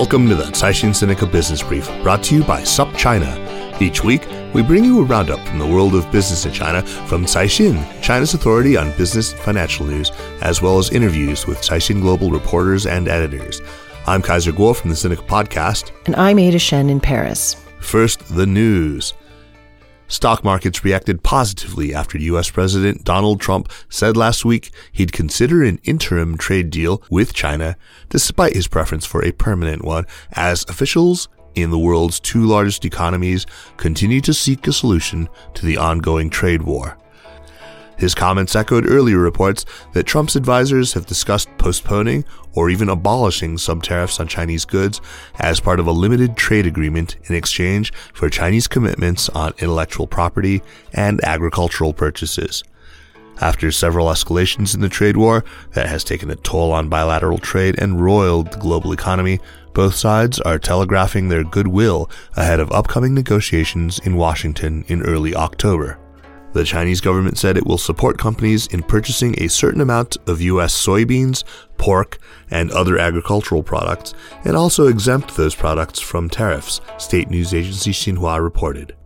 Welcome to the Caixin Sinica Business Brief, brought to you by SupChina. Each week, we bring you a roundup from the world of business in China from Caixin, China's authority on business and financial news, as well as interviews with Caixin Global reporters and editors. I'm Kaiser Kuo from the Sinica Podcast. And I'm Ada Shen in Paris. First, the news. Stock markets reacted positively after U.S. President Donald Trump said last week he'd consider an interim trade deal with China, despite his preference for a permanent one, as officials in the world's two largest economies continue to seek a solution to the ongoing trade war. His comments echoed earlier reports that Trump's advisors have discussed postponing or even abolishing some tariffs on Chinese goods as part of a limited trade agreement in exchange for Chinese commitments on intellectual property and agricultural purchases. After several escalations in the trade war that has taken a toll on bilateral trade and roiled the global economy, both sides are telegraphing their goodwill ahead of upcoming negotiations in Washington in early October. The Chinese government said it will support companies in purchasing a certain amount of U.S. soybeans, pork, and other agricultural products, and also exempt those products from tariffs, state news agency Xinhua reported.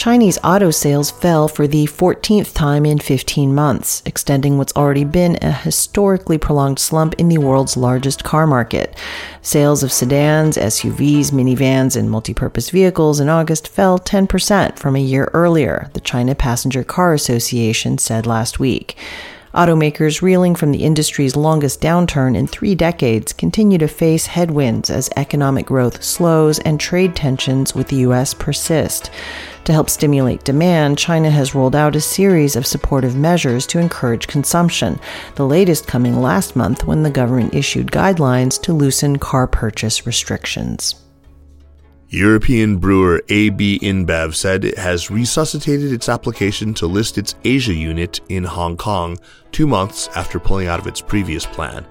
Chinese auto sales fell for the 14th time in 15 months, extending what's already been a historically prolonged slump in the world's largest car market. Sales of sedans, SUVs, minivans, and multi-purpose vehicles in August fell 10% from a year earlier, the China Passenger Car Association said last week. Automakers reeling from the industry's longest downturn in three decades continue to face headwinds as economic growth slows and trade tensions with the U.S. persist. To help stimulate demand, China has rolled out a series of supportive measures to encourage consumption, the latest coming last month when the government issued guidelines to loosen car purchase restrictions. European brewer AB InBev said it has resuscitated its application to list its Asia unit in Hong Kong two months after pulling out of its previous plan.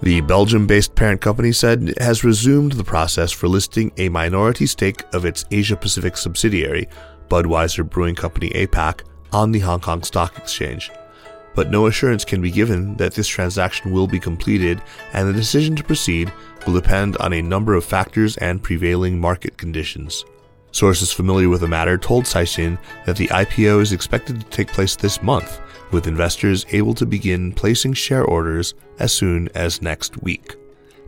The Belgium based parent company said it has resumed the process for listing a minority stake of its Asia Pacific subsidiary, Budweiser Brewing Company APAC, on the Hong Kong Stock Exchange. But no assurance can be given that this transaction will be completed, and the decision to proceed will depend on a number of factors and prevailing market conditions. Sources familiar with the matter told Caixin that the IPO is expected to take place this month, with investors able to begin placing share orders as soon as next week.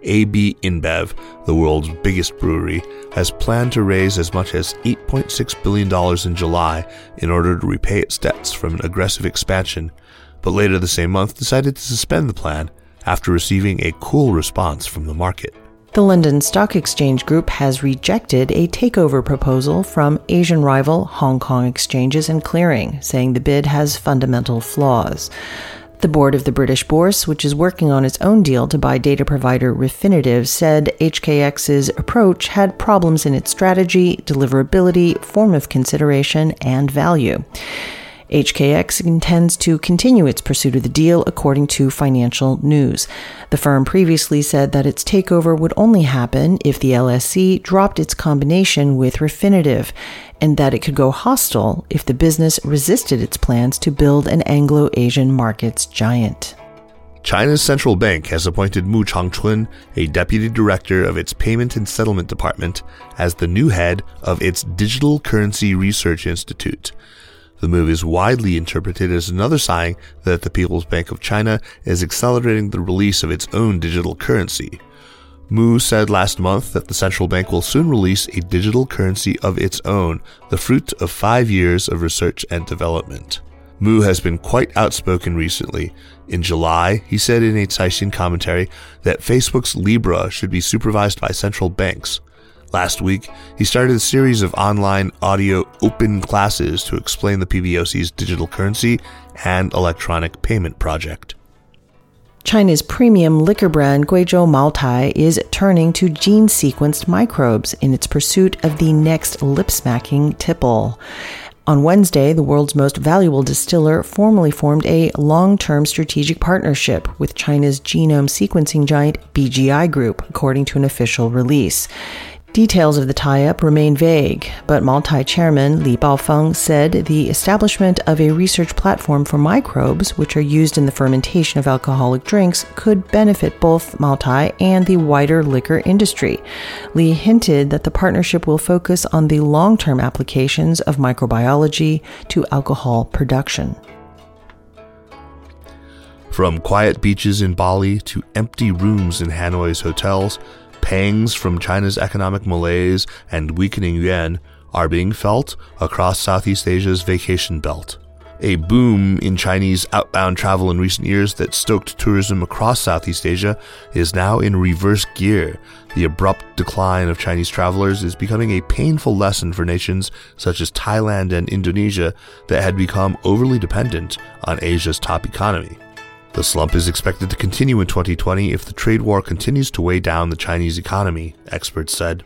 AB InBev, the world's biggest brewery, has planned to raise as much as $8.6 billion in July in order to repay its debts from an aggressive expansion, but later the same month decided to suspend the plan after receiving a cool response from the market. The London Stock Exchange Group has rejected a takeover proposal from Asian rival Hong Kong Exchanges and Clearing, saying the bid has fundamental flaws. The board of the British Bourse, which is working on its own deal to buy data provider Refinitiv, said HKX's approach had problems in its strategy, deliverability, form of consideration, and value. HKX intends to continue its pursuit of the deal, according to financial news. The firm previously said that its takeover would only happen if the LSE dropped its combination with Refinitiv, and that it could go hostile if the business resisted its plans to build an Anglo Asian markets giant. China's central bank has appointed Mu Changchun, a deputy director of its payment and settlement department, as the new head of its Digital Currency Research Institute. The move is widely interpreted as another sign that the People's Bank of China is accelerating the release of its own digital currency. Mu said last month that the central bank will soon release a digital currency of its own, the fruit of five years of research and development. Mu has been quite outspoken recently. In July, he said in a Caixin commentary that Facebook's Libra should be supervised by central banks. Last week, he started a series of online audio open classes to explain the PBOC's digital currency and electronic payment project. China's premium liquor brand Guizhou Moutai is turning to gene sequenced microbes in its pursuit of the next lip smacking tipple. On Wednesday, the world's most valuable distiller formally formed a long term strategic partnership with China's genome sequencing giant BGI Group, according to an official release. Details of the tie up remain vague, but Moutai chairman Li Baofeng said the establishment of a research platform for microbes, which are used in the fermentation of alcoholic drinks, could benefit both Moutai and the wider liquor industry. Li hinted that the partnership will focus on the long term applications of microbiology to alcohol production. From quiet beaches in Bali to empty rooms in Hanoi's hotels, pangs from China's economic malaise and weakening yuan are being felt across Southeast Asia's vacation belt. A boom in Chinese outbound travel in recent years that stoked tourism across Southeast Asia is now in reverse gear. The abrupt decline of Chinese travelers is becoming a painful lesson for nations such as Thailand and Indonesia that had become overly dependent on Asia's top economy. The slump is expected to continue in 2020 if the trade war continues to weigh down the Chinese economy, experts said.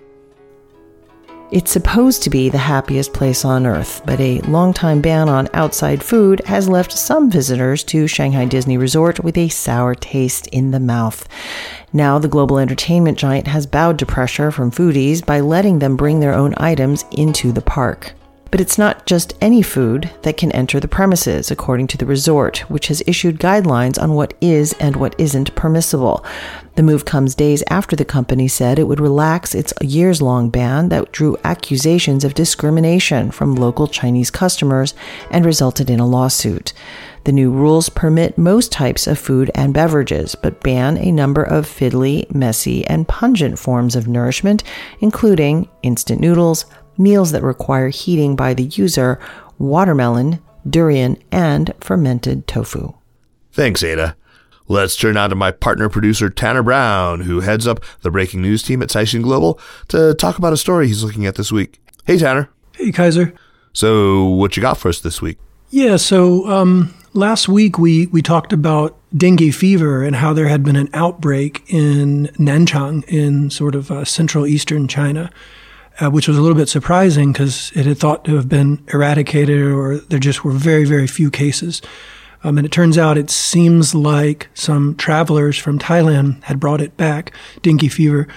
It's supposed to be the happiest place on earth, but a long-time ban on outside food has left some visitors to Shanghai Disney Resort with a sour taste in the mouth. Now, the global entertainment giant has bowed to pressure from foodies by letting them bring their own items into the park. But it's not just any food that can enter the premises, according to the resort, which has issued guidelines on what is and what isn't permissible. The move comes days after the company said it would relax its years long ban that drew accusations of discrimination from local Chinese customers and resulted in a lawsuit. The new rules permit most types of food and beverages, but ban a number of fiddly, messy, and pungent forms of nourishment, including instant noodles, meals that require heating by the user, watermelon, durian, and fermented tofu. Thanks, Ada. Let's turn now to my partner producer, Tanner Brown, who heads up the breaking news team at Caixin Global, to talk about a story he's looking at this week. Hey, Tanner. Hey, Kaiser. So, what you got for us this week? Yeah, so um, last week we, we talked about dengue fever and how there had been an outbreak in Nanchang in sort of uh, central eastern China uh, which was a little bit surprising because it had thought to have been eradicated or there just were very, very few cases. Um, and it turns out it seems like some travelers from Thailand had brought it back, dengue fever,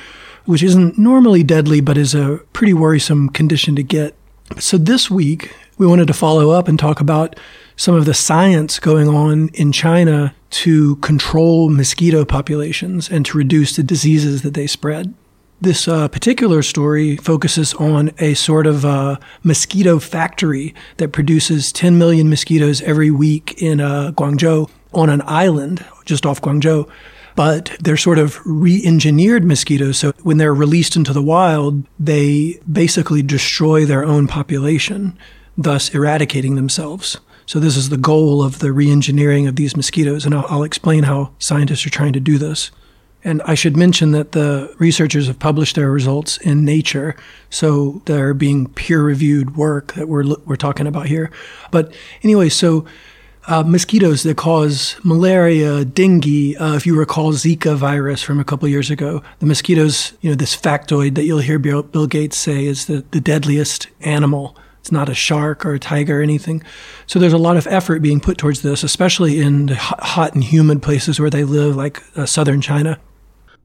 which isn't normally deadly, but is a pretty worrisome condition to get. So this week, we wanted to follow up and talk about some of the science going on in China to control mosquito populations and to reduce the diseases that they spread. This uh, particular story focuses on a sort of uh, mosquito factory that produces 10 million mosquitoes every week in uh, Guangzhou on an island just off Guangzhou. But they're sort of re engineered mosquitoes. So when they're released into the wild, they basically destroy their own population, thus eradicating themselves. So this is the goal of the re engineering of these mosquitoes. And I'll, I'll explain how scientists are trying to do this. And I should mention that the researchers have published their results in Nature, so they're being peer-reviewed work that we're we're talking about here. But anyway, so uh, mosquitoes that cause malaria, dengue. Uh, if you recall Zika virus from a couple years ago, the mosquitoes, you know, this factoid that you'll hear Bill, Bill Gates say is the, the deadliest animal. It's not a shark or a tiger or anything. So there's a lot of effort being put towards this, especially in the hot and humid places where they live, like uh, southern China.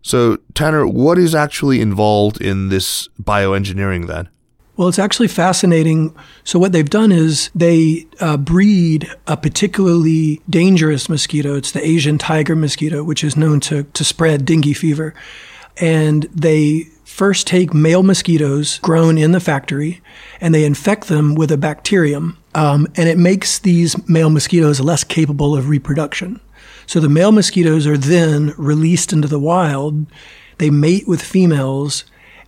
So, Tanner, what is actually involved in this bioengineering then? Well, it's actually fascinating. So, what they've done is they uh, breed a particularly dangerous mosquito. It's the Asian tiger mosquito, which is known to, to spread dengue fever. And they first take male mosquitoes grown in the factory and they infect them with a bacterium. Um, and it makes these male mosquitoes less capable of reproduction. So the male mosquitoes are then released into the wild. They mate with females,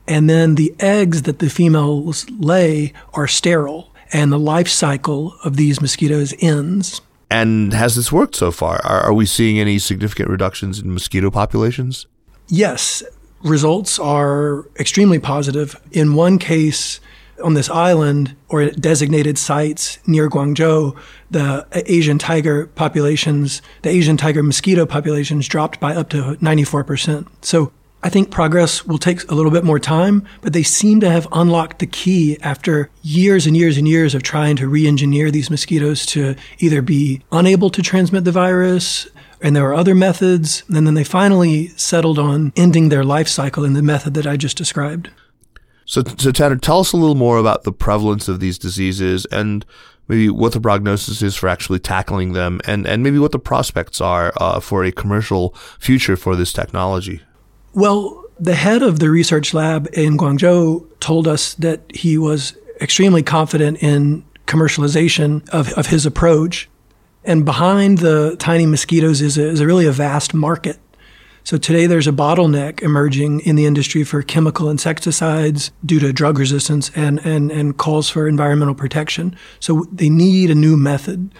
and then the eggs that the females lay are sterile, and the life cycle of these mosquitoes ends. And has this worked so far? Are, are we seeing any significant reductions in mosquito populations? Yes, results are extremely positive. In one case, on this island or designated sites near Guangzhou, the Asian tiger populations, the Asian tiger mosquito populations dropped by up to 94%. So I think progress will take a little bit more time, but they seem to have unlocked the key after years and years and years of trying to re engineer these mosquitoes to either be unable to transmit the virus, and there were other methods, and then they finally settled on ending their life cycle in the method that I just described. So, so Tanner, tell us a little more about the prevalence of these diseases and maybe what the prognosis is for actually tackling them, and, and maybe what the prospects are uh, for a commercial future for this technology. Well, the head of the research lab in Guangzhou told us that he was extremely confident in commercialization of, of his approach. And behind the tiny mosquitoes is a, is a really a vast market. So today there's a bottleneck emerging in the industry for chemical insecticides due to drug resistance and, and, and calls for environmental protection. So they need a new method.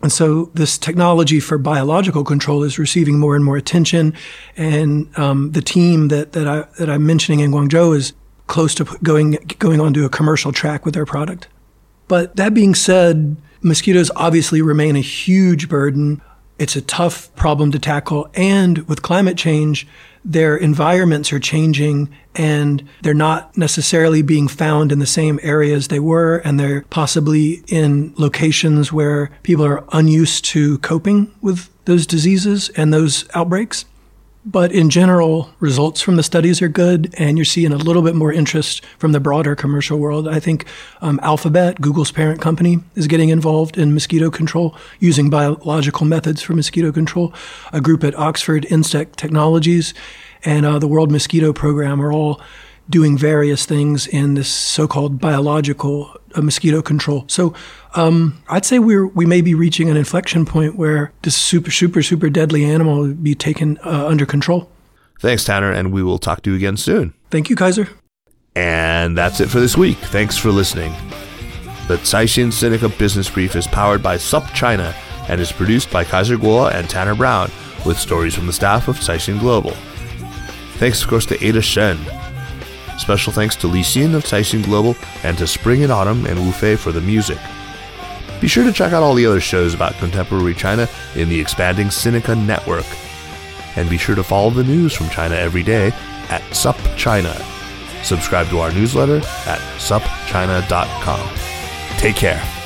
And so this technology for biological control is receiving more and more attention. And um, the team that, that, I, that I'm mentioning in Guangzhou is close to going, going on to a commercial track with their product. But that being said, mosquitoes obviously remain a huge burden. It's a tough problem to tackle. And with climate change, their environments are changing and they're not necessarily being found in the same areas they were. And they're possibly in locations where people are unused to coping with those diseases and those outbreaks. But in general, results from the studies are good, and you're seeing a little bit more interest from the broader commercial world. I think um, Alphabet, Google's parent company, is getting involved in mosquito control using biological methods for mosquito control. A group at Oxford Insect Technologies and uh, the World Mosquito Program are all doing various things in this so-called biological uh, mosquito control. So um, I'd say we're we may be reaching an inflection point where this super super super deadly animal will be taken uh, under control. Thanks, Tanner, and we will talk to you again soon. Thank you, Kaiser. And that's it for this week. Thanks for listening. The Caixin Sinica Business Brief is powered by SupChina and is produced by Kaiser Kuo and Tanner Brown with stories from the staff of Caixin Global. Thanks, of course, to Ada Shen, Special thanks to Li Xin of Caixin Global and to Spring and Autumn and Wu Fei for the music. Be sure to check out all the other shows about contemporary China in the expanding Sinica network. And be sure to follow the news from China every day at SupChina. Subscribe to our newsletter at supchina.com. Take care.